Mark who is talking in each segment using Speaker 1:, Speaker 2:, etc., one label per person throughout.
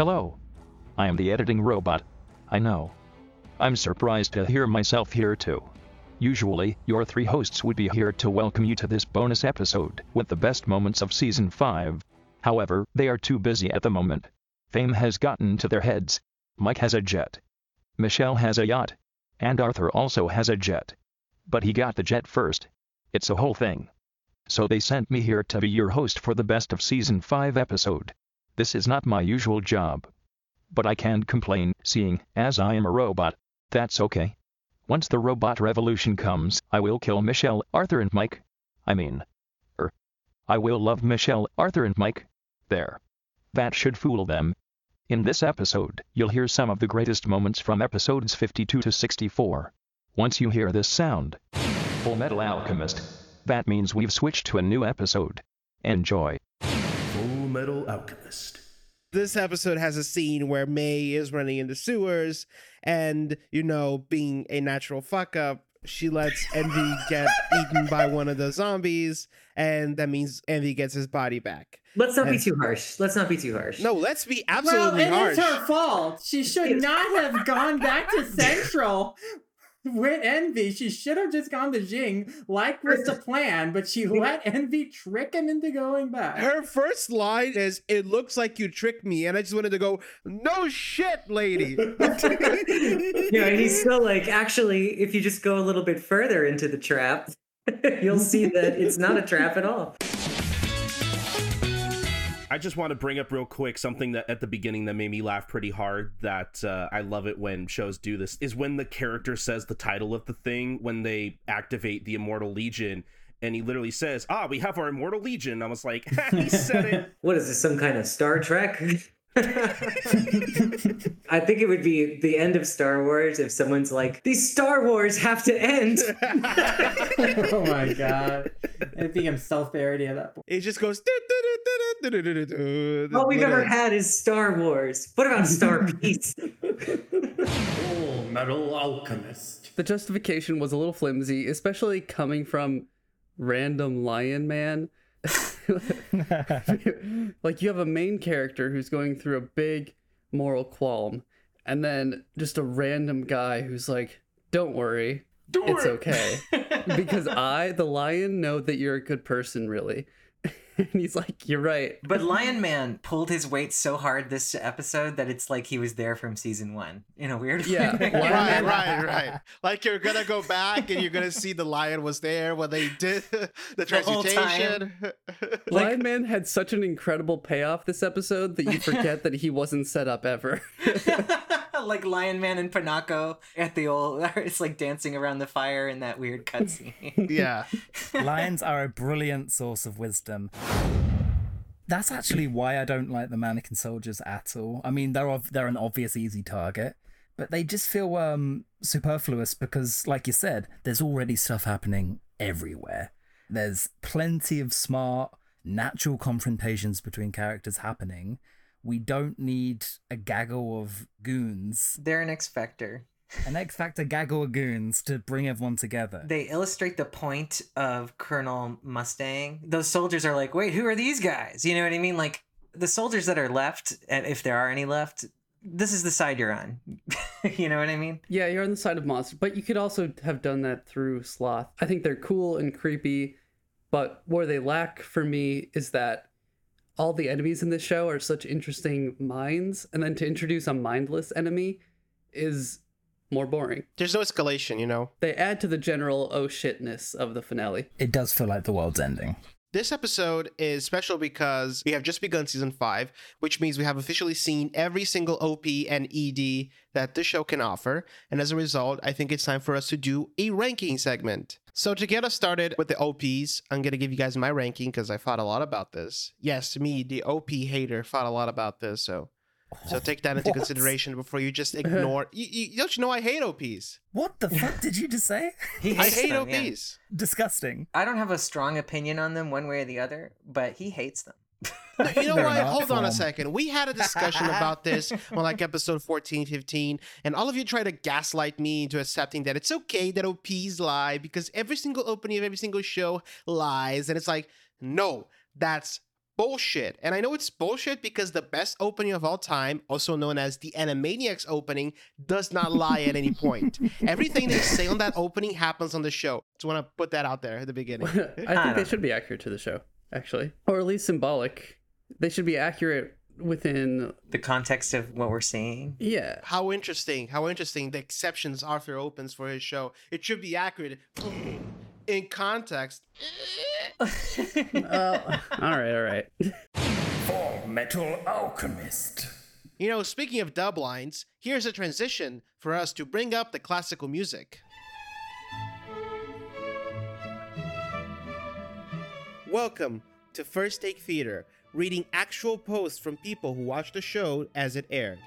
Speaker 1: Hello. I am the editing robot. I know. I'm surprised to hear myself here too. Usually, your three hosts would be here to welcome you to this bonus episode with the best moments of season 5. However, they are too busy at the moment. Fame has gotten to their heads. Mike has a jet. Michelle has a yacht. And Arthur also has a jet. But he got the jet first. It's a whole thing. So they sent me here to be your host for the best of season 5 episode. This is not my usual job. But I can't complain, seeing as I am a robot. That's okay. Once the robot revolution comes, I will kill Michelle, Arthur, and Mike. I mean, er, I will love Michelle, Arthur, and Mike. There. That should fool them. In this episode, you'll hear some of the greatest moments from episodes 52 to 64. Once you hear this sound, Full Metal Alchemist, that means we've switched to a new episode. Enjoy.
Speaker 2: Full Metal Alchemist.
Speaker 3: This episode has a scene where May is running into sewers and, you know, being a natural fuck up, she lets Envy get eaten by one of the zombies, and that means Envy gets his body back.
Speaker 4: Let's not be too harsh. Let's not be too harsh.
Speaker 3: No, let's be
Speaker 5: Well,
Speaker 3: absolutely
Speaker 5: it
Speaker 3: harsh.
Speaker 5: is her fault. She should not have gone back to Central with Envy. She should have just gone to Xing, like was the plan, but she let Envy trick him into going back.
Speaker 3: Her first line is, It looks like you tricked me. And I just wanted to go, No shit, lady.
Speaker 4: Yeah, and he's still like, actually, if you just go a little bit further into the trap, you'll see that it's not a trap at all.
Speaker 2: I just want to bring up real quick something that at the beginning that made me laugh pretty hard. That uh, I love it when shows do this is when the character says the title of the thing when they activate the Immortal Legion, and he literally says, "Ah, we have our Immortal Legion." I was like, he said it.
Speaker 4: What is this, some kind of Star Trek? I think it would be the end of Star Wars if someone's like, these Star Wars have to end.
Speaker 5: oh my god. It became self parody at that point.
Speaker 3: it just goes.
Speaker 4: All we've ever had is Star Wars. What about Star Peace?
Speaker 6: Full Metal Alchemist.
Speaker 7: the justification was a little flimsy, especially coming from random lion man. like you have a main character who's going through a big moral qualm, and then just a random guy who's like, "Don't worry, it's okay," because I, the lion, know that you're a good person, really. and he's like, "You're right."
Speaker 8: But Lion Man pulled his weight so hard this episode that it's like he was there from season one in a weird
Speaker 7: Yeah,
Speaker 8: way.
Speaker 7: Lion
Speaker 3: Right, right, right. Like you're gonna go back and you're gonna see the lion was there when they did the
Speaker 8: whole
Speaker 3: transmutation.
Speaker 7: Lion Man had such an incredible payoff this episode that you forget that he wasn't set up ever.
Speaker 8: Like Lion Man and Pinako at the old. It's like dancing around the fire in that weird cutscene.
Speaker 3: yeah.
Speaker 9: Lions are a brilliant source of wisdom. That's actually why I don't like the mannequin soldiers at all. I mean, they're ov- they're an obvious easy target, but they just feel um superfluous because, like you said, there's already stuff happening everywhere. There's plenty of smart, natural confrontations between characters happening. We don't need a gaggle of goons,
Speaker 8: They're an X Factor.
Speaker 9: an X Factor gaggle of goons to bring everyone together.
Speaker 8: They illustrate the point of Colonel Mustang. Those soldiers are like, wait, who are these guys? You know what I mean? Like the soldiers that are left, and if there are any left, this is the side you're on. you know what I mean?
Speaker 7: Yeah, you're on the side of monsters, but you could also have done that through Sloth. I think they're cool and creepy, but where they lack for me is that all the enemies in this show are such interesting minds, and then to introduce a mindless enemy is more boring.
Speaker 3: There's no escalation, you know.
Speaker 7: They add to the general oh shitness of the finale.
Speaker 9: It does feel like the world's ending.
Speaker 3: This episode is special because we have just begun season five, which means we have officially seen every single OP and ED that the show can offer. And as a result, I think it's time for us to do a ranking segment. So, to get us started with the OPs, I'm going to give you guys my ranking because I thought a lot about this. Yes, me, the OP hater, thought a lot about this. So, so take that into
Speaker 9: What?
Speaker 3: consideration before you just ignore. you, you, don't you know I hate OPs?
Speaker 9: What the fuck did you just say?
Speaker 8: He
Speaker 3: I
Speaker 8: hates
Speaker 3: hate
Speaker 8: them, yeah.
Speaker 3: OPs.
Speaker 9: Disgusting.
Speaker 8: I don't have a strong opinion on them one way or the other, but he hates them.
Speaker 3: You know
Speaker 9: They're
Speaker 3: what?
Speaker 9: an art
Speaker 3: Hold on a second. We had a discussion about this on like episode 14, 15, and all of you try to gaslight me into accepting that it's okay that OPs lie because every single opening of every single show lies. And it's like, no, that's bullshit. And I know it's bullshit because the best opening of all time, also known as the Animaniacs opening, does not lie at any point. Everything they say on that opening happens on the show. Just want to put that out there at the beginning.
Speaker 7: I think
Speaker 8: don't
Speaker 7: they should be accurate to the show, actually, or at least symbolic. They should be accurate within.
Speaker 8: The context of what we're seeing.
Speaker 7: Yeah,
Speaker 3: How interesting, how interesting the exceptions Arthur opens for his show. It should be accurate. In context,
Speaker 7: Uh, all right, all right.
Speaker 6: Full Metal Alchemist.
Speaker 3: You know, speaking of dub lines, here's a transition for us to bring up the classical music. Welcome to First Take Theater, reading actual posts from people who watched the show as it aired.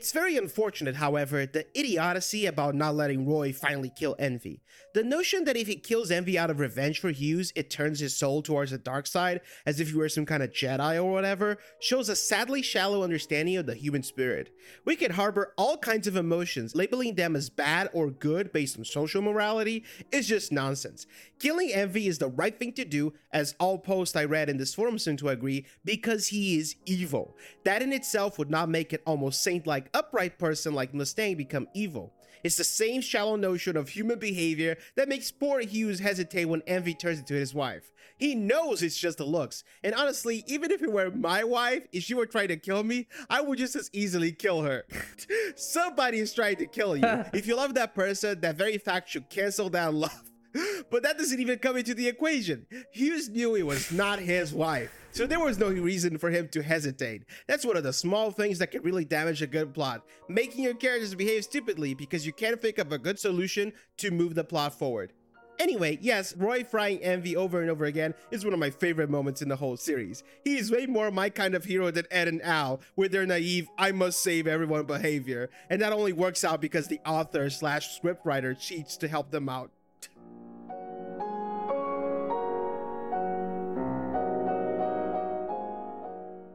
Speaker 3: It's very unfortunate, however, the idiocy about not letting Roy finally kill Envy. The notion that if he kills Envy out of revenge for Hughes, it turns his soul towards the dark side, as if he were some kind of Jedi or whatever, shows a sadly shallow understanding of the human spirit. We can harbor all kinds of emotions, labeling them as bad or good based on social morality is just nonsense. Killing Envy is the right thing to do, as all posts I read in this forum seem to agree, because he is evil. That in itself would not make it almost saint-like upright person like Mustang become evil. It's the same shallow notion of human behavior that makes poor Hughes hesitate when Envy turns into his wife. He knows it's just the looks, and honestly, even if it were my wife, if she were trying to kill me, I would just as easily kill her. Somebody is trying to kill you. if you love that person, that very fact should cancel that love. But that doesn't even come into the equation. Hughes knew it was not his wife, so there was no reason for him to hesitate. That's one of the small things that can really damage a good plot, making your characters behave stupidly because you can't think of a good solution to move the plot forward. Anyway, yes, Roy frying Envy over and over again is one of my favorite moments in the whole series. He is way more my kind of hero than Ed and Al, with their naive, I must save everyone behavior. And that only works out because the author slash scriptwriter cheats to help them out.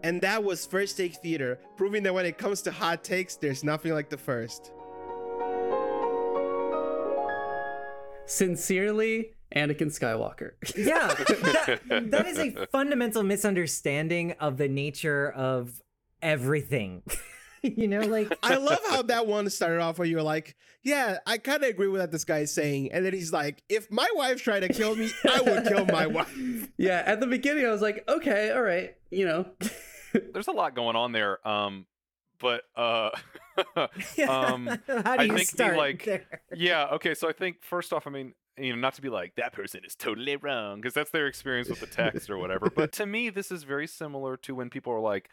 Speaker 3: And that was First Take Theater, proving that when it comes to hot takes, there's nothing like the first.
Speaker 7: Sincerely, Anakin Skywalker.
Speaker 10: Yeah, that, that is a fundamental misunderstanding of the nature of everything. you know, like
Speaker 3: I love how that one started off where you're like, yeah, I kind of agree with what this guy is saying. And then he's like, if my wife tried to kill me, I would kill my wife.
Speaker 7: yeah, at the beginning, I was like, okay, all right, you know.
Speaker 11: There's a lot going on there. Um, but uh, um,
Speaker 10: how do
Speaker 11: I
Speaker 10: you
Speaker 11: think
Speaker 10: start
Speaker 11: like,
Speaker 10: there?
Speaker 11: yeah, okay. So I think first off, I mean, you know, not to be like that person is totally wrong because that's their experience with the text or whatever. But to me, this is very similar to when people are like,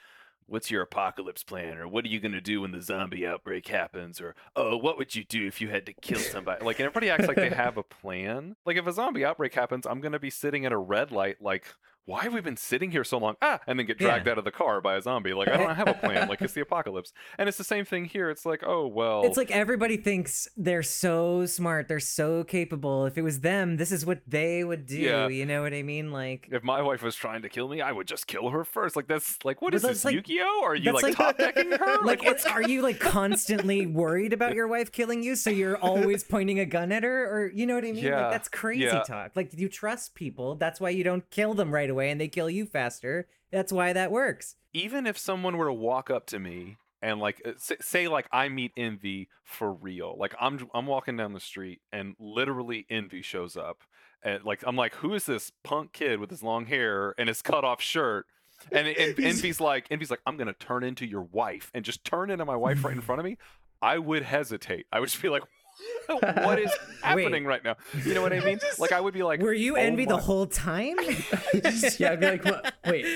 Speaker 11: "What's your apocalypse plan?" or "What are you gonna do when the zombie outbreak happens?" or "Oh, what would you do if you had to kill somebody?" Like, and everybody acts like they have a plan. Like, if a zombie outbreak happens, I'm gonna be sitting at a red light, like. Why have we been sitting here so long? Ah, and then get dragged out of the car by a zombie. Like I don't have a plan. Like it's the apocalypse, and it's the same thing here. It's like, oh well,
Speaker 10: It's like everybody thinks they're so smart, they're so capable. If it was them, this is what they would do.
Speaker 11: Yeah.
Speaker 10: You know what I mean? Like
Speaker 11: if my wife was trying to kill me, I would just kill her first. Like that's like what is this
Speaker 10: like-
Speaker 11: Yu-Gi-Oh? Are you
Speaker 10: that's
Speaker 11: like, top decking her?
Speaker 10: like it's are you like constantly worried about your wife killing you so you're always pointing a gun at her or you know what i mean
Speaker 11: Yeah,
Speaker 10: like that's crazy
Speaker 11: yeah.
Speaker 10: talk like you trust people that's why you don't kill them right away and they kill you faster that's why that works
Speaker 11: even if someone were to walk up to me and like uh, say, like I meet Envy for real, like I'm I'm walking down the street and literally Envy shows up, and like I'm like, who is this punk kid with his long hair and his cut off shirt? And, and Envy's like, Envy's like, I'm gonna turn into your wife and just turn into my wife right in front of me. I would hesitate. I would just be like, what is happening right now? You know what I mean? Like I would be like,
Speaker 10: were you
Speaker 11: "Oh
Speaker 10: envy the
Speaker 11: oh,
Speaker 10: whole time
Speaker 7: yeah, I'd be like, what? wait,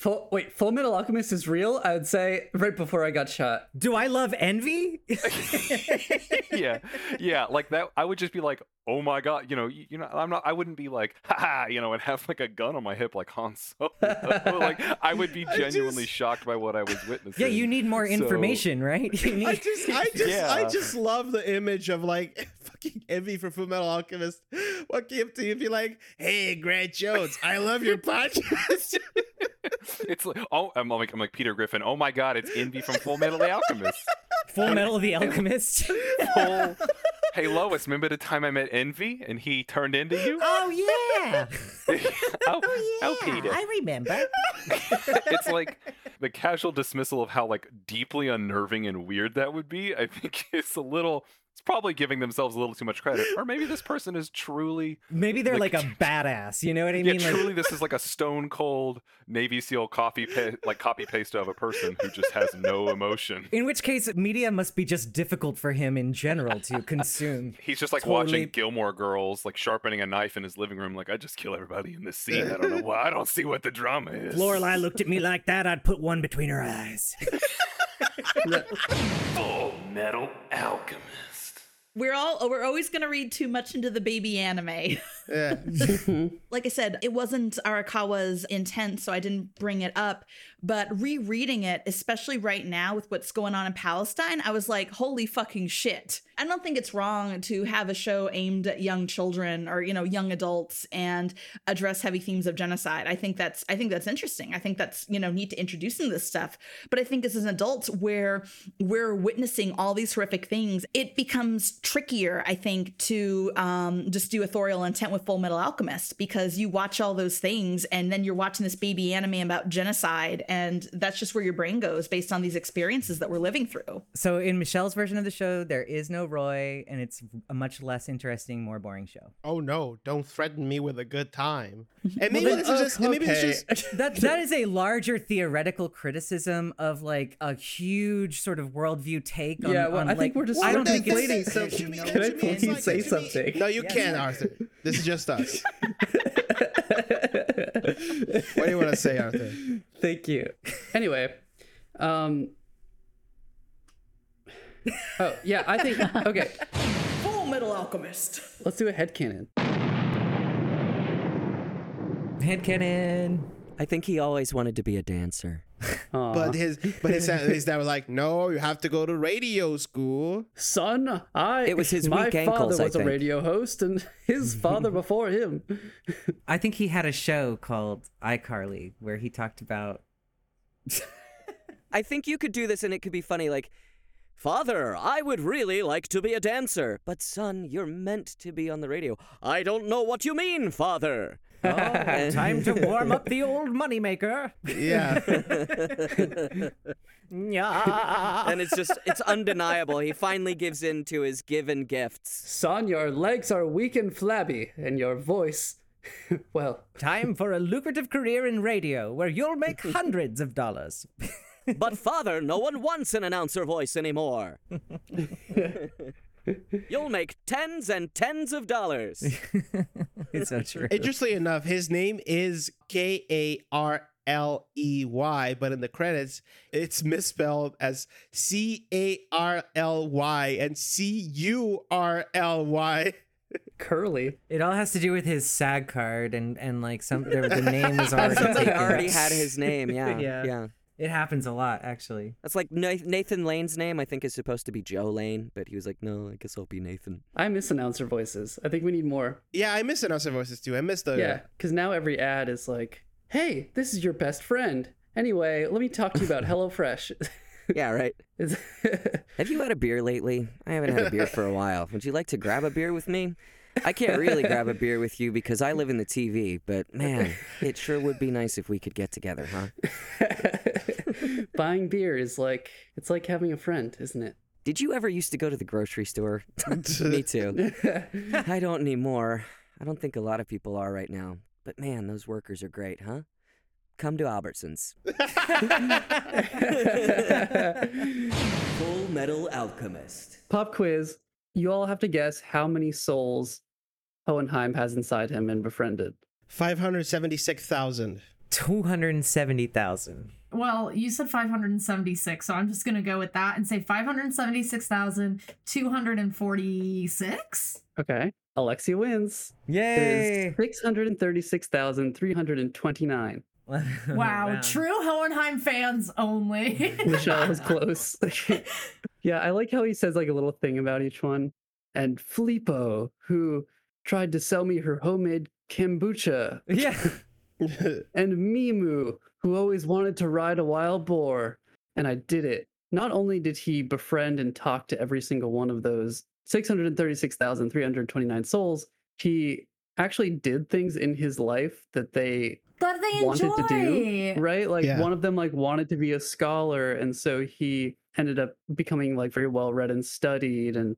Speaker 7: full, wait, Full Metal Alchemist is real? I would say right before I got shot.
Speaker 10: do i love envy
Speaker 11: yeah, yeah, like that. I would just be like, "Oh my god," you know, you, you know, I'm not. I wouldn't be like, "Ha ha," you know, and have like a gun on my hip like Han Solo. like I would be genuinely
Speaker 3: just-
Speaker 11: shocked by what I was witnessing.
Speaker 10: yeah you need more
Speaker 11: So-
Speaker 10: information right you
Speaker 3: I
Speaker 10: need
Speaker 3: just, I just, I just love the image of like fucking Envy from Full Metal Alchemist walking up to you and be like, "Hey, Grant Jones, I love your podcast."
Speaker 11: It's like oh, I'm like I'm like Peter Griffin. Oh my God, it's Envy from Full Metal the Alchemist.
Speaker 10: Full Metal the Alchemist.
Speaker 11: Full. Hey Lois, remember the time I met Envy and he turned into you?
Speaker 10: oh yeah.
Speaker 11: oh, oh, oh, Peter.
Speaker 10: I remember.
Speaker 11: it's like the casual dismissal of how like deeply unnerving and weird that would be. I think is a little. It's probably giving themselves a little too much credit, or maybe this person is truly.
Speaker 10: Maybe they're like,
Speaker 11: Like-
Speaker 10: a badass. You know what I
Speaker 11: Yeah,
Speaker 10: mean? Like,
Speaker 11: truly, this is like a stone cold Navy SEAL copy pa- like copy paste of a person who just has no emotion.
Speaker 10: in which case, media must be just difficult for him in general to consume.
Speaker 11: He's just like
Speaker 10: Totally-
Speaker 11: watching Gilmore Girls, like sharpening a knife in his living room. Like I just kill everybody in this scene. I don't know why. I don't see what the drama is.
Speaker 10: Lorelai looked at me like that. I'd put one between her eyes.
Speaker 11: Full Metal Alchemist.
Speaker 12: We're all we're always gonna read too much into the baby anime.
Speaker 3: Yeah. Mm-hmm.
Speaker 12: like I said, it wasn't Arakawa's intent, so I didn't bring it up. But rereading it, especially right now with what's going on in Palestine, I was like, holy fucking shit. I don't think it's wrong to have a show aimed at young children or, you know, young adults and address heavy themes of genocide. I think that's I think that's interesting. I think that's, you know, neat to introduce into this stuff. But I think as an adult where we're witnessing all these horrific things, it becomes trickier, I think, to um, just do authorial intent with Full Metal Alchemist because you watch all those things and then you're watching this baby anime about genocide, and that's just where your brain goes based on these experiences that we're living through.
Speaker 10: So in Michelle's version of the show, there is no Roy, and it's a much less interesting, more boring show.
Speaker 3: Oh no! Don't threaten me with a good time. And maybe
Speaker 10: Well,
Speaker 3: this
Speaker 10: then-
Speaker 3: is just. and Maybe this just.
Speaker 10: that that is a larger theoretical criticism of like a huge sort of worldview take. On,
Speaker 7: Yeah, well,
Speaker 10: on,
Speaker 7: I think we're just
Speaker 10: I don't think
Speaker 7: conflating
Speaker 10: it's-
Speaker 7: something.
Speaker 10: no,
Speaker 7: Can I please
Speaker 10: like-
Speaker 7: say something?
Speaker 3: No, you
Speaker 10: Yeah.
Speaker 3: can't, Arthur. This is just us. what do you want to say, Arthur?
Speaker 7: Thank you. Anyway, um Oh, yeah, I think okay,
Speaker 12: Full Metal Alchemist.
Speaker 7: let's do a headcanon.
Speaker 10: Headcanon.
Speaker 13: I think he always wanted to be a dancer.
Speaker 3: But his, but his, uh, his dad was like, "No, you have to go to radio school."
Speaker 7: Son, I
Speaker 13: It was his
Speaker 7: my
Speaker 13: weak
Speaker 7: father
Speaker 13: ankles, I
Speaker 7: was a radio host and his father before him.
Speaker 10: I think he had a show called iCarly where he talked about.
Speaker 13: I think you could do this and it could be funny like Father, I would really like to be a dancer. But son, you're meant to be on the radio. I don't know what you mean, father.
Speaker 10: Oh, time to warm up the old moneymaker.
Speaker 3: Yeah.
Speaker 10: yeah.
Speaker 13: and it's just it's undeniable. He finally gives in to his given gifts.
Speaker 7: Son, your legs are weak and flabby, and your voice well,
Speaker 10: Time for a lucrative career in radio where you'll make hundreds of dollars.
Speaker 13: But father, no one wants an announcer voice anymore. You'll make tens and tens of dollars.
Speaker 10: it's so true.
Speaker 3: Interestingly enough, his name is K A R L E Y, but in the credits, it's misspelled as C A R L Y and C U R L Y.
Speaker 7: Curly.
Speaker 10: It all has to do with his SAG card and and like some there, the name was already
Speaker 13: Somebody
Speaker 10: taken.
Speaker 13: already had his name. Yeah,
Speaker 10: yeah.
Speaker 13: yeah.
Speaker 10: It happens a lot, actually.
Speaker 13: That's like Nathan Lane's name. I think is supposed to be Joe Lane, but he was like, no, I guess I'll be Nathan.
Speaker 7: I miss announcer voices. I think we need more.
Speaker 3: Yeah, I miss announcer voices too. I miss those.
Speaker 7: Yeah, because now every ad is like, "Hey, this is your best friend." Anyway, let me talk to you about HelloFresh.
Speaker 13: Yeah, right. Have you had a beer lately? I haven't had a beer for a while. Would you like to grab a beer with me? I can't really grab a beer with you because I live in the TV, but man, it sure would be nice if we could get together, huh?
Speaker 7: buying beer is like it's like having a friend, isn't it?
Speaker 13: Did you ever used to go to the grocery store? Me too. I don't anymore. I don't think a lot of people are right now. But man, those workers are great, huh? Come to Albertsons. Full Metal Alchemist.
Speaker 7: Pop quiz. You all have to guess how many souls Hohenheim has inside him and befriended.
Speaker 10: 576,000. 270,000.
Speaker 14: Well, you said 576, so I'm just going to go with that and say 576,246.
Speaker 7: Okay. Alexia wins.
Speaker 10: Yay!
Speaker 7: Six hundred and thirty-six thousand three hundred and twenty-nine.
Speaker 14: Wow, true Hohenheim fans only.
Speaker 7: Michelle was close. yeah, I like how he says like a little thing about each one. And Filippo, who tried to sell me her homemade kombucha.
Speaker 10: Yeah.
Speaker 7: and Mimu, who always wanted to ride a wild boar, and I did it. Not only did he befriend and talk to every single one of those 636,329 souls, he actually did things in his life that they
Speaker 14: That they
Speaker 7: wanted to do right like
Speaker 3: Yeah.
Speaker 7: one of them like wanted to be a scholar and so he ended up becoming like very well read and studied and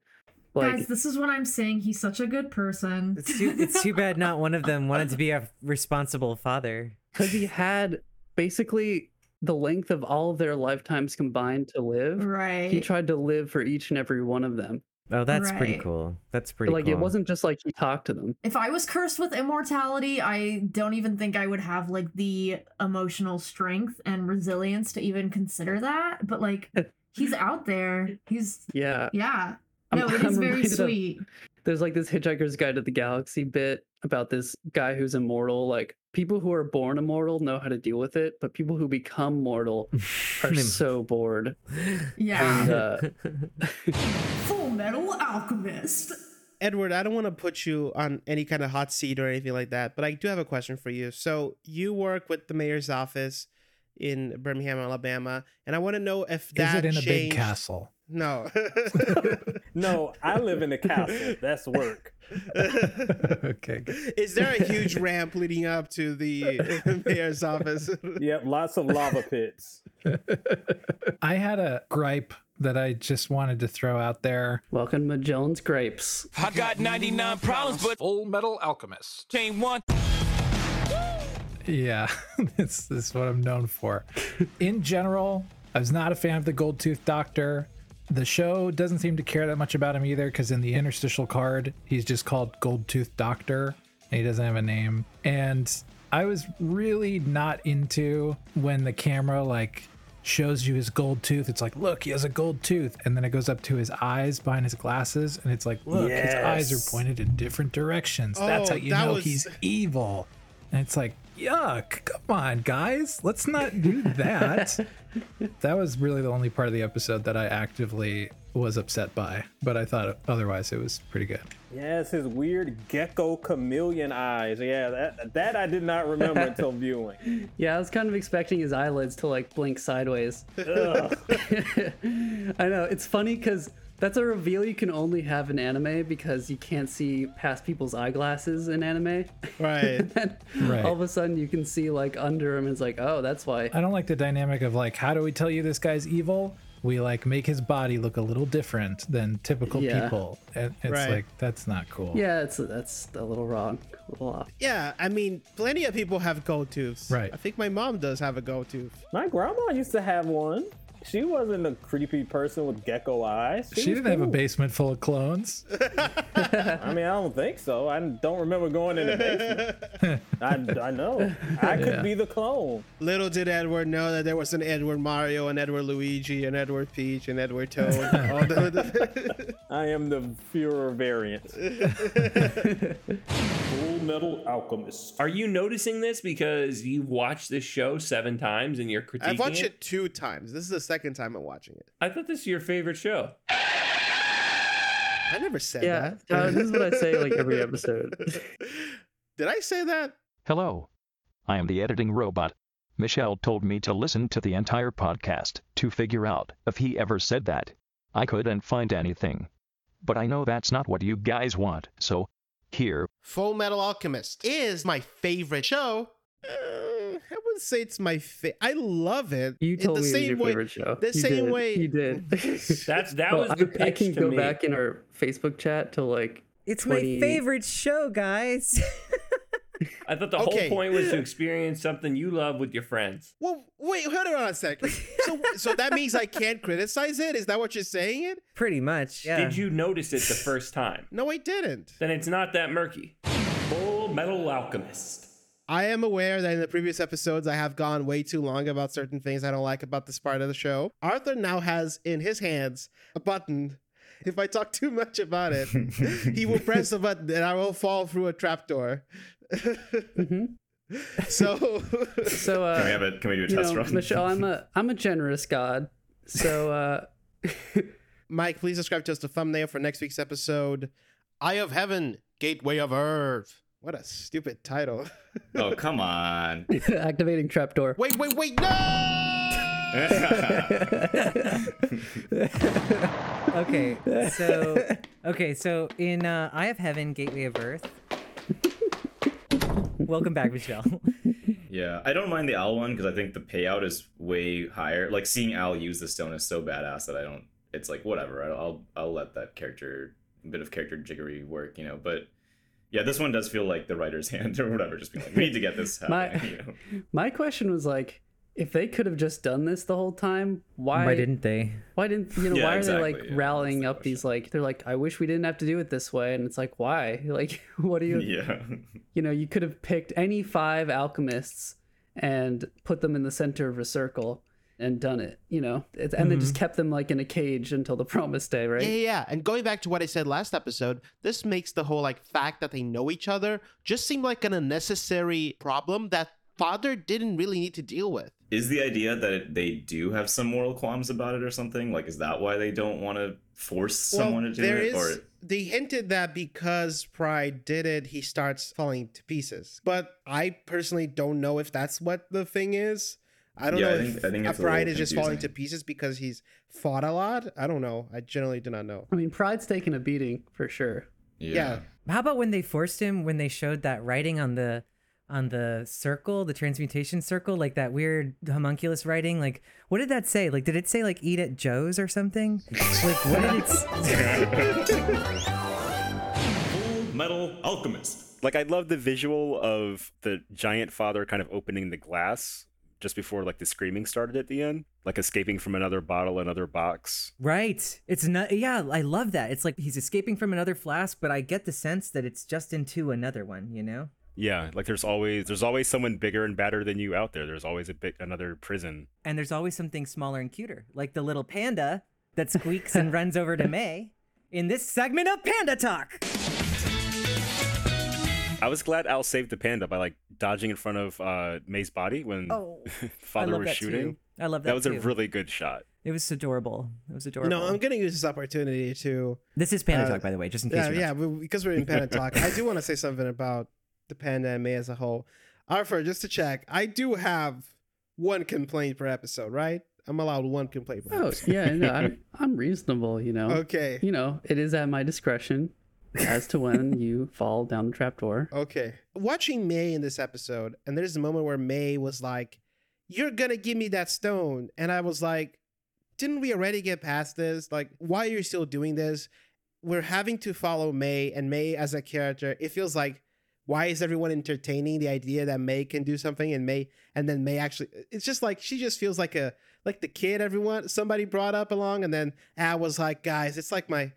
Speaker 7: like
Speaker 14: Guys, this is what I'm saying. He's such a good person.
Speaker 10: It's too, it's too bad not one of them wanted to be a responsible father.
Speaker 7: because he had basically the length of all of their lifetimes combined to live
Speaker 14: Right.
Speaker 7: he tried to live for each and every one of them
Speaker 10: Oh, that's pretty cool. That's
Speaker 7: But,
Speaker 10: pretty
Speaker 7: like
Speaker 10: cool.
Speaker 7: it wasn't just like he talked to them
Speaker 14: If I was cursed with immortality, I don't even think I would have like the emotional strength and resilience to even consider that. But like, he's out there. He's
Speaker 7: yeah
Speaker 14: yeah.
Speaker 7: I'm-
Speaker 14: No, it is
Speaker 7: I'm
Speaker 14: very
Speaker 7: reminded of-
Speaker 14: sweet.
Speaker 7: There's like this hitchhiker's guide to the galaxy bit about this guy who's immortal like people who are born immortal know how to deal with it but people who become mortal are so bored
Speaker 14: Yeah.
Speaker 7: and uh,
Speaker 14: Full Metal Alchemist.
Speaker 3: Edward, I don't want to put you on any kind of hot seat or anything like that, but I do have a question for you. So you work with the mayor's office in Birmingham, Alabama, and I want to know if that
Speaker 15: is.
Speaker 3: Is that
Speaker 15: it in a big castle?
Speaker 3: No.
Speaker 16: No, I live in a castle. That's work.
Speaker 15: okay.
Speaker 3: Is there a huge ramp leading up to the mayor's office?
Speaker 16: Yep, lots of lava pits.
Speaker 15: I had a gripe that I just wanted to throw out there.
Speaker 7: welcome to Jones grapes
Speaker 17: I got 99 problems, but
Speaker 18: Full Metal Alchemist.
Speaker 17: ain't one.
Speaker 15: Yeah, this, this is what I'm known for. In general, I was not a fan of the Gold Tooth Doctor. The show doesn't seem to care that much about him either, because in the interstitial card, he's just called Gold Tooth Doctor, and he doesn't have a name. And I was really not into when the camera like shows you his gold tooth. It's like, look, he has a gold tooth, and then it goes up to his eyes behind his glasses, and it's like, look, his eyes are pointed in different directions. Oh, That's
Speaker 3: Oh,
Speaker 15: how you
Speaker 3: that
Speaker 15: know
Speaker 3: was-
Speaker 15: he's evil. And it's like, yuck, come on, guys, let's not do that. that was really the only part of the episode that I actively was upset by, but I thought otherwise it was pretty good.
Speaker 16: Yes, his weird gecko chameleon eyes. Yeah, that that I did not remember until viewing.
Speaker 7: yeah i was kind of expecting his eyelids to like blink sideways i know it's funny because that's a reveal you can only have in anime because you can't see past people's eyeglasses in anime
Speaker 3: Right.
Speaker 7: and
Speaker 15: Right.
Speaker 7: all of a sudden you can see like under him it's like oh that's why
Speaker 15: I don't like the dynamic of like, how do we tell you this guy's evil? We like make his body look a little different than typical
Speaker 7: Yeah.
Speaker 15: people. And it's
Speaker 3: Right.
Speaker 15: like, that's not cool.
Speaker 7: yeah it's that's a little wrong a little off
Speaker 3: yeah, I mean, plenty of people have gold tooths.
Speaker 15: Right.
Speaker 3: I think my mom does have a gold tooth.
Speaker 16: My grandma used to have one. She wasn't a creepy person with gecko eyes.
Speaker 15: She
Speaker 16: was
Speaker 15: didn't have a basement full of clones.
Speaker 16: I mean, I don't think so. I don't remember going in the basement. I, I know. I could
Speaker 15: Yeah.
Speaker 16: be the clone.
Speaker 3: Little did Edward know that there was an Edward Mario, an Edward Luigi, an Edward Peach, an Edward Toad. all the-
Speaker 16: I am the Führer variant. Full Metal Alchemist.
Speaker 19: Are you noticing this because you've watched this show seven times and you're critiquing
Speaker 3: I've watched it two times. This is the second time I'm watching it.
Speaker 19: I thought this is your favorite show.
Speaker 3: I never said
Speaker 7: yeah
Speaker 3: that.
Speaker 7: Tyler, this is what i say like every episode
Speaker 3: Did I say that?
Speaker 1: Hello. I am the editing robot. Michelle told me to listen to the entire podcast to figure out if he ever said that. I couldn't find anything. But I know that's not what you guys want, so here.
Speaker 3: Full Metal Alchemist is my favorite show. Uh, I wouldn't say it's my favorite. I love it.
Speaker 7: you
Speaker 3: In
Speaker 7: told
Speaker 3: the
Speaker 7: me it was
Speaker 3: same
Speaker 7: your
Speaker 3: way,
Speaker 7: favorite show
Speaker 3: The
Speaker 7: you
Speaker 3: same
Speaker 7: did.
Speaker 3: way
Speaker 7: you did
Speaker 19: That's that
Speaker 7: Well,
Speaker 19: was the
Speaker 7: I, I can
Speaker 19: to
Speaker 7: go
Speaker 19: me.
Speaker 7: back in our facebook chat to like
Speaker 10: It's
Speaker 7: 20
Speaker 10: my favorite show, guys.
Speaker 19: I thought the
Speaker 3: Okay.
Speaker 19: whole point was to experience something you love with your friends.
Speaker 3: Well, wait, hold on a sec. So, so that means I can't criticize it? Is that what you're saying? It?
Speaker 10: Pretty much. Yeah.
Speaker 19: Did you notice it the first time?
Speaker 3: No, I didn't.
Speaker 19: Then it's not that murky. Full Metal Alchemist.
Speaker 3: I am aware that in the previous episodes I have gone way too long about certain things I don't like about this part of the show. Arthur now has in his hands a button. If I talk too much about it, he will press the button and I will fall through a trapdoor. so
Speaker 7: so uh
Speaker 20: Can we have a- can we do a test
Speaker 7: know,
Speaker 20: run?
Speaker 7: michelle i'm a i'm a generous god so uh
Speaker 3: Mike, please describe to us the thumbnail for next week's episode. Eye of Heaven, Gateway of Earth. What a stupid title.
Speaker 18: Oh, come on.
Speaker 7: Activating trapdoor.
Speaker 3: Wait, wait, wait, no!
Speaker 10: okay, so okay, so in uh, Eye of Heaven, Gateway of Earth. Welcome back, Michelle.
Speaker 18: Yeah, I don't mind the Al one because I think the payout is way higher. Like seeing Al use the stone is so badass that I don't. It's like whatever. I'll I'll, I'll let that character bit of character jiggery work, you know. But yeah, this one does feel like the writer's hand or whatever. Just being like, we need to get this.
Speaker 7: My
Speaker 18: you know?
Speaker 7: my question was like, if they could have just done this the whole time, why
Speaker 10: Why didn't they?
Speaker 7: Why didn't you know?
Speaker 18: Yeah,
Speaker 7: why are they like
Speaker 18: yeah,
Speaker 7: rallying up these like? They're like, I wish we didn't have to do it this way, and it's like, why? Like, what do you?
Speaker 18: Yeah.
Speaker 7: You know, you could have picked any five alchemists and put them in the center of a circle and done it. You know, It's- and then just mm-hmm. kept them like in a cage until the promised day, right?
Speaker 3: Yeah, yeah, yeah. And going back to what I said last episode, this makes the whole like fact that they know each other just seem like an unnecessary problem that father didn't really need to deal with.
Speaker 18: Is the idea that they do have some moral qualms about it or something? Like, is that why they don't want to force someone to do
Speaker 3: there
Speaker 18: it?
Speaker 3: is-
Speaker 18: or
Speaker 3: they hinted that because Pride did it, he starts falling to pieces. But I personally don't know if that's what the thing is. I don't
Speaker 18: Yeah,
Speaker 3: know
Speaker 18: I
Speaker 3: if
Speaker 18: think- I think it's
Speaker 3: Pride
Speaker 18: little
Speaker 3: is just falling to pieces because he's fought a lot. I don't know. I generally do not know.
Speaker 7: I mean, Pride's taking a beating for sure.
Speaker 3: Yeah.
Speaker 10: How about when they forced him when they showed that writing on the on the circle, the transmutation circle, like that weird homunculus writing? Like, what did that say? Like, did it say like "eat at Joe's" or something? Like, what did it? s-
Speaker 18: Metal Alchemist.
Speaker 20: Like I love the visual of the giant father kind of opening the glass just before like the screaming started at the end, like escaping from another bottle, another box.
Speaker 10: Right. It's not. Yeah, I love that. It's like he's escaping from another flask, but I get the sense that it's just into another one. You know.
Speaker 20: Yeah, like there's always there's always someone bigger and badder than you out there. There's always a big another prison.
Speaker 10: And there's always something smaller and cuter, like the little panda that squeaks and runs over to May in this segment of Panda Talk.
Speaker 20: I was glad Al saved the panda by like dodging in front of uh, May's body when
Speaker 10: Oh,
Speaker 20: father
Speaker 10: love
Speaker 20: was
Speaker 10: that
Speaker 20: shooting.
Speaker 10: too. I love
Speaker 20: That
Speaker 10: that
Speaker 20: was a really good shot.
Speaker 10: It was adorable. It was adorable.
Speaker 3: No, I'm going to use this opportunity to.
Speaker 10: This is Panda
Speaker 3: uh,
Speaker 10: Talk, by the way, just in case
Speaker 3: Yeah,
Speaker 10: you're
Speaker 3: yeah,
Speaker 10: not-
Speaker 3: because we're in Panda Talk, I do want to say something about the Panda and May as a whole. Arthur, just to check, I do have one complaint per episode, right? I'm allowed one complaint per
Speaker 7: Oh
Speaker 3: episode.
Speaker 7: yeah, no, I'm I'm reasonable. You know.
Speaker 3: Okay.
Speaker 7: You know, it is at my discretion as to when you fall down the trapdoor.
Speaker 3: Okay. Watching May in this episode, and there's a moment where May was like, You're gonna give me that stone. And I was like, Didn't we already get past this? Like, why are you still doing this? We're having to follow May, and May as a character, it feels like why is everyone entertaining the idea that May can do something and May and then May actually it's just like she just feels like a like the kid everyone somebody brought up along and then I was like, guys, it's like my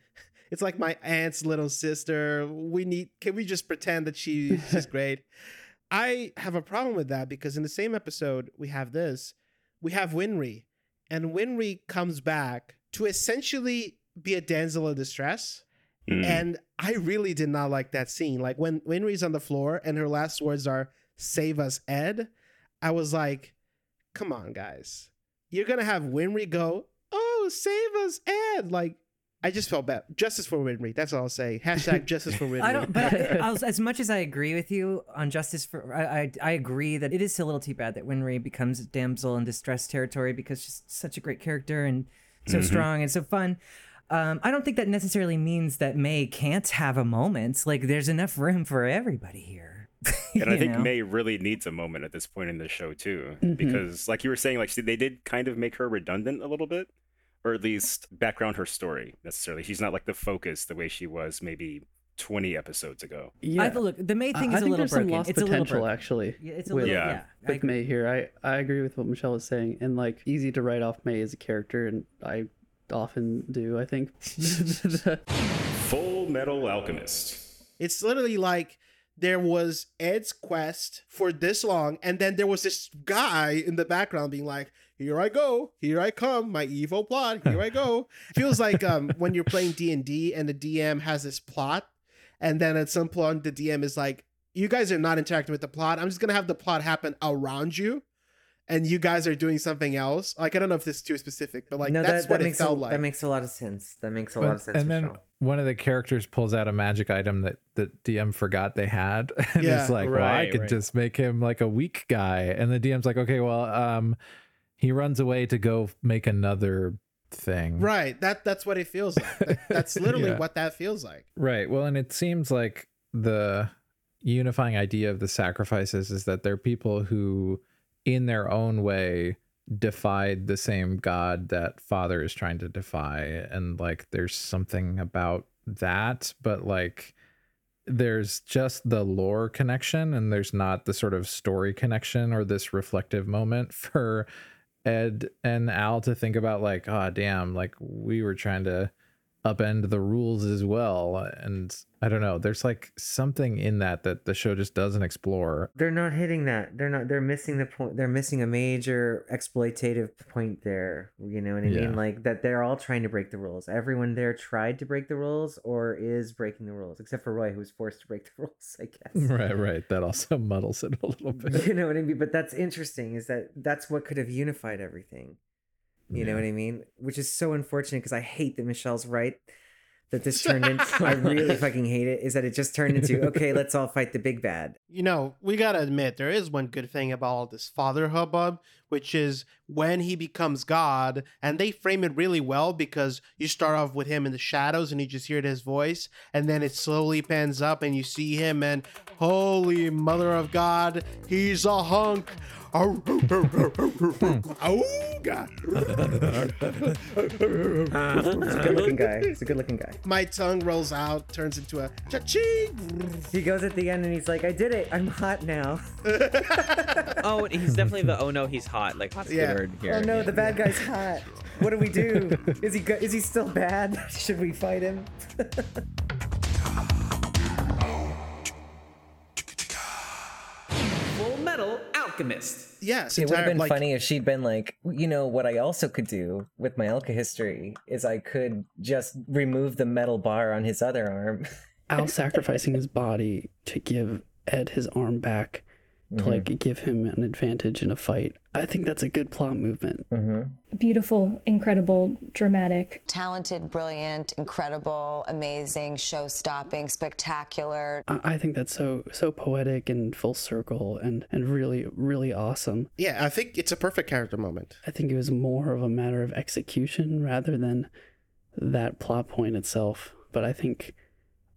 Speaker 3: it's like my aunt's little sister. We need can we just pretend that she, she's great? I have a problem with that because in the same episode we have this, we have Winry, and Winry comes back to essentially be a damsel in distress.
Speaker 20: Mm.
Speaker 3: And I really did not like that scene. Like when Winry's on the floor and her last words are "Save us, Ed," I was like, "Come on, guys, you're gonna have Winry go, oh, save us, Ed!" Like I just felt bad. Justice for Winry. That's all I'll say. Hashtag justice for Winry.
Speaker 10: I don't. But I, I- as much as I agree with you on justice for, I, I I agree that it is a little too bad that Winry becomes a damsel in distress territory because she's such a great character and so
Speaker 20: Mhm.
Speaker 10: strong and so fun. Um, I don't think that necessarily means that May can't have a moment. Like there's enough room for everybody here.
Speaker 20: and I think
Speaker 10: know?
Speaker 20: May really needs a moment at this point in the show too,
Speaker 10: Mhm.
Speaker 20: because like you were saying, like she, they did kind of make her redundant a little bit, or at least background her story necessarily. She's not like the focus the way she was maybe twenty episodes ago.
Speaker 10: I, look, the May thing
Speaker 7: I
Speaker 10: is a
Speaker 7: think
Speaker 10: little
Speaker 7: there's some
Speaker 10: broken.
Speaker 7: lost
Speaker 10: it's a little
Speaker 7: potential
Speaker 10: broken.
Speaker 7: actually.
Speaker 10: Yeah, it's a
Speaker 7: with,
Speaker 10: little.
Speaker 20: Yeah.
Speaker 10: Yeah,
Speaker 7: with May here. I I agree with what Michelle was saying, and like easy to write off May as a character, and I often do. I think.
Speaker 20: Full Metal Alchemist.
Speaker 3: It's literally like there was Ed's quest for this long, and then there was this guy in the background being like, "Here I go, here I come, my evil plot, here I go." Feels like um when you're playing D and D and the DM has this plot, and then at some point the DM is like, "You guys are not interacting with the plot. I'm just gonna have the plot happen around you." And you guys are doing something else. Like I don't know if this is too specific, but like
Speaker 8: no,
Speaker 3: that's
Speaker 8: that,
Speaker 3: what
Speaker 8: that
Speaker 3: it
Speaker 8: makes
Speaker 3: felt
Speaker 8: a,
Speaker 3: like.
Speaker 8: that makes a lot of sense. That makes a
Speaker 15: But-
Speaker 8: lot of sense.
Speaker 15: and then
Speaker 8: Michelle.
Speaker 15: one of the characters pulls out a magic item that the DM forgot they had, and
Speaker 3: Yeah.
Speaker 15: it's like, well, I could
Speaker 3: right.
Speaker 15: just make him like a weak guy, and the DM's like, okay, well, um, he runs away to go make another thing,
Speaker 3: Right. That that's what it feels like. That- that's literally
Speaker 15: Yeah.
Speaker 3: what that feels like.
Speaker 15: Right. Well, and it seems like the unifying idea of the sacrifices is that they're people who, in their own way, defied the same God that Father is trying to defy. And like, there's something about that, but like, there's just the lore connection and there's not the sort of story connection or this reflective moment for Ed and Al to think about like, oh damn, like we were trying to upend the rules as well. And I don't know, there's like something in that that the show just doesn't explore.
Speaker 10: They're not hitting that. They're not. They're missing the point. They're missing a major exploitative point there. You know what I
Speaker 15: Yeah.
Speaker 10: mean? Like that. They're all trying to break the rules. Everyone there tried to break the rules or is breaking the rules, except for Roy, who was forced to break the rules. I guess.
Speaker 15: Right, right. That also muddles it a little bit.
Speaker 10: You know what I mean? But that's interesting. Is that that's what could have unified everything. You know what I mean? Which is so unfortunate because I hate that Michelle's right. That this turned into, I really fucking hate it. Is that it just turned into okay, let's all fight the big bad.
Speaker 3: You know, we gotta admit there is one good thing about all this father hubbub, which is when he becomes God, and they frame it really well because you start off with him in the shadows and you just hear his voice, and then it slowly pans up and you see him, and holy mother of God, he's a hunk. Oh, God.
Speaker 10: He's a good looking guy. He's a good looking guy.
Speaker 3: My tongue rolls out, turns into a cha-ching.
Speaker 10: He goes at the end and he's like, I did it. I'm hot now.
Speaker 13: oh, he's definitely the oh no, he's hot. Like hot
Speaker 10: Yeah.
Speaker 13: here.
Speaker 10: Oh no, the bad guy's hot. What do we do? Is he go- is he still bad? Should we fight him?
Speaker 5: Full Metal Alchemist.
Speaker 3: Yes,
Speaker 10: it would have been
Speaker 3: like-
Speaker 10: funny if she'd been like, you know, what I also could do with my alkahestry is I could just remove the metal bar on his other arm.
Speaker 7: Al sacrificing his body to give Ed his arm back to
Speaker 10: Mhm.
Speaker 7: like give him an advantage in a fight. I think that's a good plot movement.
Speaker 21: Beautiful, incredible, dramatic.
Speaker 22: Talented, brilliant, incredible, amazing, show stopping, spectacular.
Speaker 7: I I think that's so so poetic and full circle and and really really awesome.
Speaker 3: Yeah, I think it's a perfect character moment.
Speaker 7: I think it was more of a matter of execution rather than that plot point itself. But I think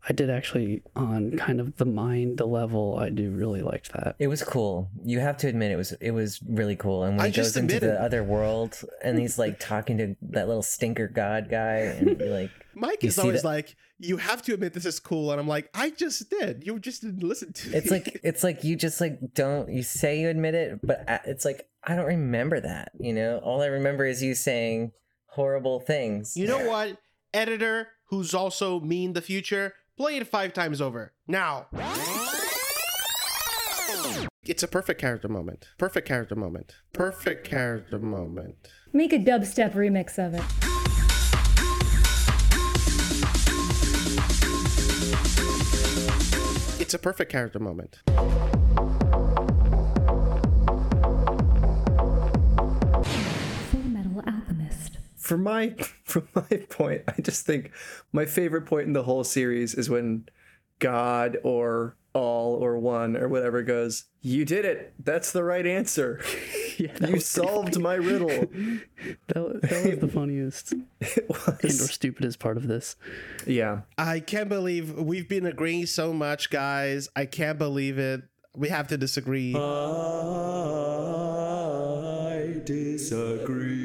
Speaker 7: I did actually on kind of the mind level. I do really liked that.
Speaker 10: It was cool. You have to admit it was it was really cool. And when
Speaker 3: I
Speaker 10: he
Speaker 3: just
Speaker 10: goes into the other world and he's like talking to that little stinker god guy and like
Speaker 3: Mike
Speaker 10: you
Speaker 3: is always
Speaker 10: that-
Speaker 3: like, you have to admit this is cool. And I'm like, I just did. You just didn't listen to
Speaker 10: It's
Speaker 3: me.
Speaker 10: like it's like you just like don't you say you admit it, but it's like I don't remember that. You know, all I remember is you saying horrible things.
Speaker 3: You know what? Editor, who's also mean the future, play it five times over. Now. It's a perfect character moment. Perfect character moment. Perfect character moment.
Speaker 21: Make a dubstep remix of it.
Speaker 3: It's a perfect character moment.
Speaker 21: Full Metal Alchemist.
Speaker 23: For my from my point, I just think my favorite point in the whole series is when God or all or one or whatever goes, "You did it. That's the right answer. you solved my riddle."
Speaker 7: That was, that was the funniest and or stupidest part of this.
Speaker 23: Yeah.
Speaker 3: I can't believe we've been agreeing so much, guys. I can't believe it. We have to disagree.
Speaker 23: I disagree.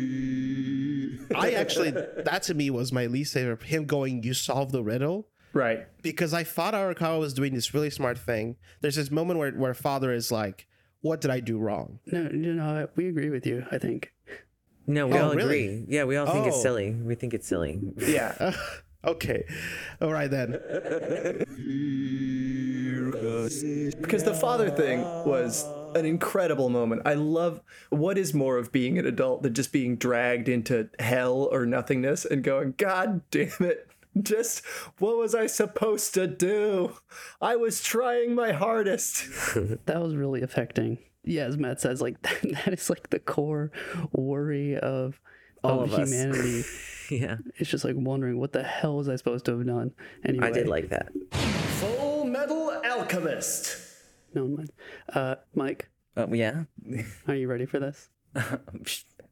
Speaker 3: I actually, that to me was my least favorite. Him going, "You solved the riddle."
Speaker 23: Right.
Speaker 3: Because I thought Arakawa was doing this really smart thing. There's this moment where where father is like, "What did I do wrong?"
Speaker 7: No, you know, we agree with you. I think.
Speaker 10: No, we
Speaker 3: Oh,
Speaker 10: all
Speaker 3: really?
Speaker 10: agree. Yeah, we all think it's
Speaker 3: Oh.
Speaker 10: silly. We think it's silly.
Speaker 3: Yeah. okay. All right then.
Speaker 23: Because the father thing was an incredible moment. I love what is more of being an adult than just being dragged into hell or nothingness and going, God damn it. Just what was I supposed to do? I was trying my hardest.
Speaker 7: that was really affecting. Yeah, as Matt says, like that, that is like the core worry of
Speaker 10: All
Speaker 7: of,
Speaker 10: of
Speaker 7: humanity
Speaker 10: Yeah.
Speaker 7: It's just like wondering what the hell was I supposed to have done. Anyway,
Speaker 10: I did like that.
Speaker 6: Full Metal Alchemist.
Speaker 7: No one mind. Uh, Mike.
Speaker 10: Oh yeah.
Speaker 7: Are you ready for this?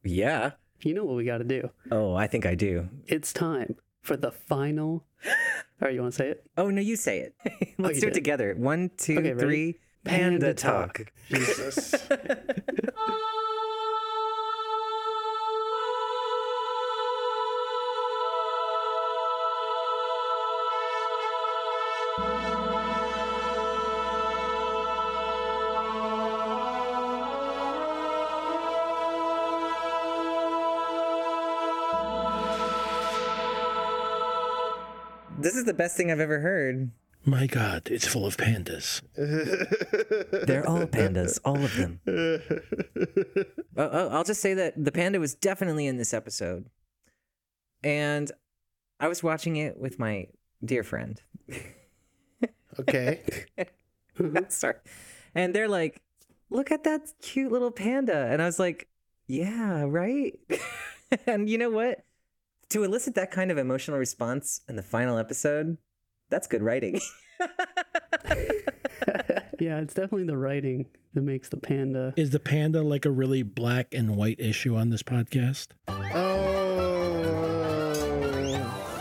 Speaker 10: Yeah.
Speaker 7: You know what we got to do.
Speaker 10: Oh, I think I do.
Speaker 7: It's time for the final. All right, you want to say it?
Speaker 10: Oh no, you say it. Let's
Speaker 7: you
Speaker 10: do
Speaker 7: did.
Speaker 10: it together. One, two,
Speaker 7: Okay,
Speaker 10: three. Panda,
Speaker 7: Panda
Speaker 10: talk.
Speaker 7: talk. Jesus.
Speaker 10: Is the best thing I've ever heard.
Speaker 24: My God, it's full of pandas.
Speaker 10: They're all pandas, all of them. Oh, oh, I'll just say that the panda was definitely in this episode. And I was watching it with my dear friend.
Speaker 3: Okay.
Speaker 10: Sorry. And they're like, look at that cute little panda. And I was like, yeah, right? and you know what? To elicit that kind of emotional response in the final episode, that's good writing.
Speaker 7: yeah, it's definitely the writing that makes the panda.
Speaker 24: Is the panda like a really black and white issue on this podcast? Oh.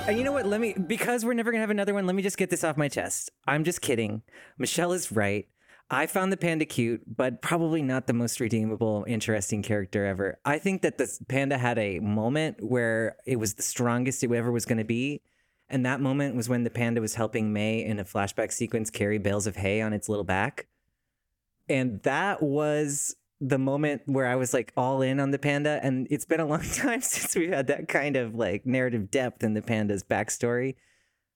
Speaker 10: And you know what? Let me, because we're never going to have another one, let me just get this off my chest. I'm just kidding. Michelle is right. I found the panda cute, but probably not the most redeemable, interesting character ever. I think that this panda had a moment where it was the strongest it ever was going to be. And that moment was when the panda was helping May in a flashback sequence carry bales of hay on its little back. And that was the moment where I was like all in on the panda. And it's been a long time since we've had that kind of like narrative depth in the panda's backstory.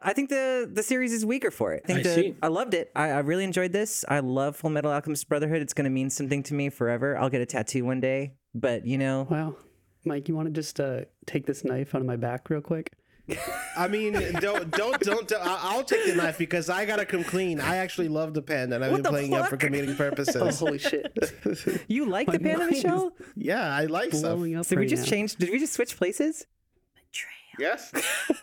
Speaker 10: I think the the series is weaker for it. I think
Speaker 24: I
Speaker 10: the,
Speaker 24: see.
Speaker 10: I loved it. I, I really enjoyed this. I love Full Metal Alchemist Brotherhood. It's going to mean something to me forever. I'll get a tattoo one day. But you know,
Speaker 7: well, Mike, you want to just uh, take this knife out of my back real quick?
Speaker 3: I mean, don't don't don't. I- I'll take the knife because I gotta come clean. I actually love the panda, and I've
Speaker 10: What
Speaker 3: been
Speaker 10: the
Speaker 3: playing it for
Speaker 10: fuck?
Speaker 3: comedic purposes.
Speaker 7: Oh, holy shit.
Speaker 10: you like the
Speaker 7: My
Speaker 10: panda,
Speaker 7: mind
Speaker 10: Michelle?
Speaker 3: Yeah, I like stuff.
Speaker 7: blowing up
Speaker 10: Did we just
Speaker 7: now.
Speaker 10: change? Did we just switch places?
Speaker 3: Yes.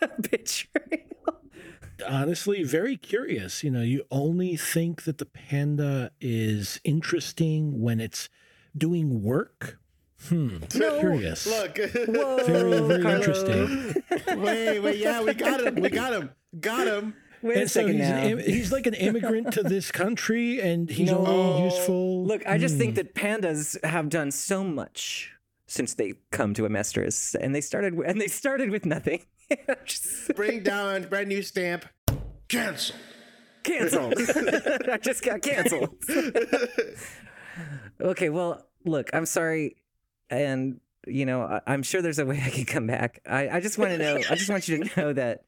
Speaker 24: Honestly, very curious. You know, you only think that the panda is interesting when it's doing work. Hmm. curious.
Speaker 3: Look.
Speaker 24: Very, very interesting.
Speaker 3: wait, wait. Yeah, we got him. We got him. Got him.
Speaker 10: Wait a
Speaker 24: and so
Speaker 10: second
Speaker 24: he's,
Speaker 10: now.
Speaker 24: an, he's like an immigrant to this country, and he's
Speaker 10: No.
Speaker 24: only useful.
Speaker 10: Look, I just
Speaker 24: Hmm.
Speaker 10: think that pandas have done so much since they come to Amestris, and they started and they started with nothing. Just
Speaker 3: Bring down brand new stamp. Cancel.
Speaker 10: canceled. I just got canceled. okay, well, look, I'm sorry, and you know, I, I'm sure there's a way I can come back. I, I just want to know. I just want you to know that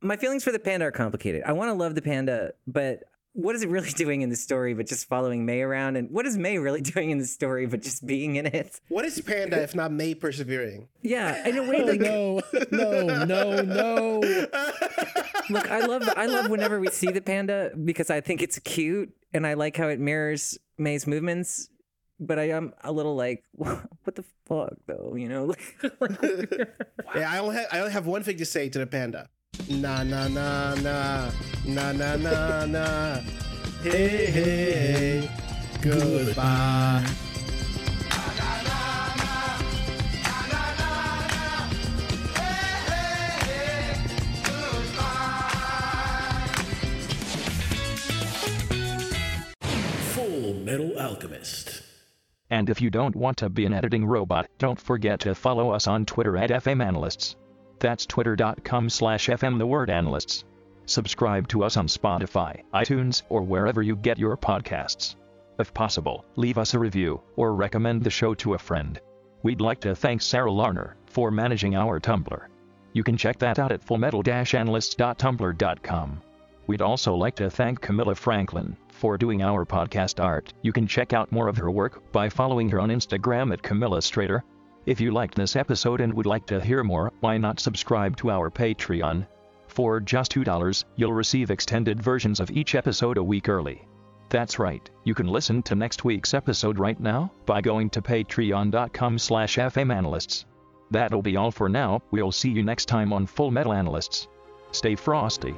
Speaker 10: my feelings for the panda are complicated. I want to love the panda, but what is it really doing in the story but just following May around? And what is May really doing in the story but just being in it?
Speaker 3: What is panda if not May persevering?
Speaker 10: Yeah, in a way,
Speaker 24: Oh,
Speaker 10: like
Speaker 24: no, no, no, no.
Speaker 10: look, I love I love whenever we see the panda because I think it's cute and I like how it mirrors May's movements. But I am a little like, what the fuck, though? You know,
Speaker 3: Yeah, I only have I only have one thing to say to the panda. Na na na na na na na na. Hey hey hey. Goodbye.
Speaker 24: Full Metal Alchemist.
Speaker 1: And if you don't want to be an editing robot, don't forget to follow us on Twitter at FM Analysts. That's twitter.com slash FM the word analysts. Subscribe to us on Spotify, iTunes, or wherever you get your podcasts. If possible, leave us a review or recommend the show to a friend. We'd like to thank Sarah Larner for managing our Tumblr. You can check that out at fullmetal-analysts.tumblr.com. We'd also like to thank Camilla Franklin for doing our podcast art. You can check out more of her work by following her on Instagram at Camilla Strader. If you liked this episode and would like to hear more, why not subscribe to our Patreon? For just $2, you'll receive extended versions of each episode a week early. That's right, you can listen to next week's episode right now by going to patreon.com slash fmanalysts. That'll be all for now. We'll see you next time on Full Metal Analysts. Stay frosty.